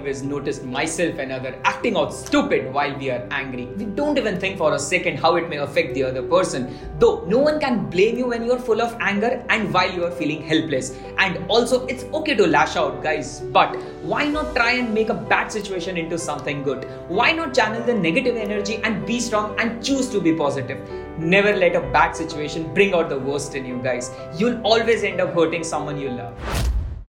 always noticed myself and other acting out stupid while we are angry. We don't even think for a second how it may affect the other person. Though no one can blame you when you're full of anger and while you are feeling helpless. And also, it's okay to lash out, guys. But why not try and make a bad situation into something good? Why not channel the negative energy and be strong and choose to be positive? Never let a bad situation bring out the worst in you, guys. You'll always end up hurting someone you love.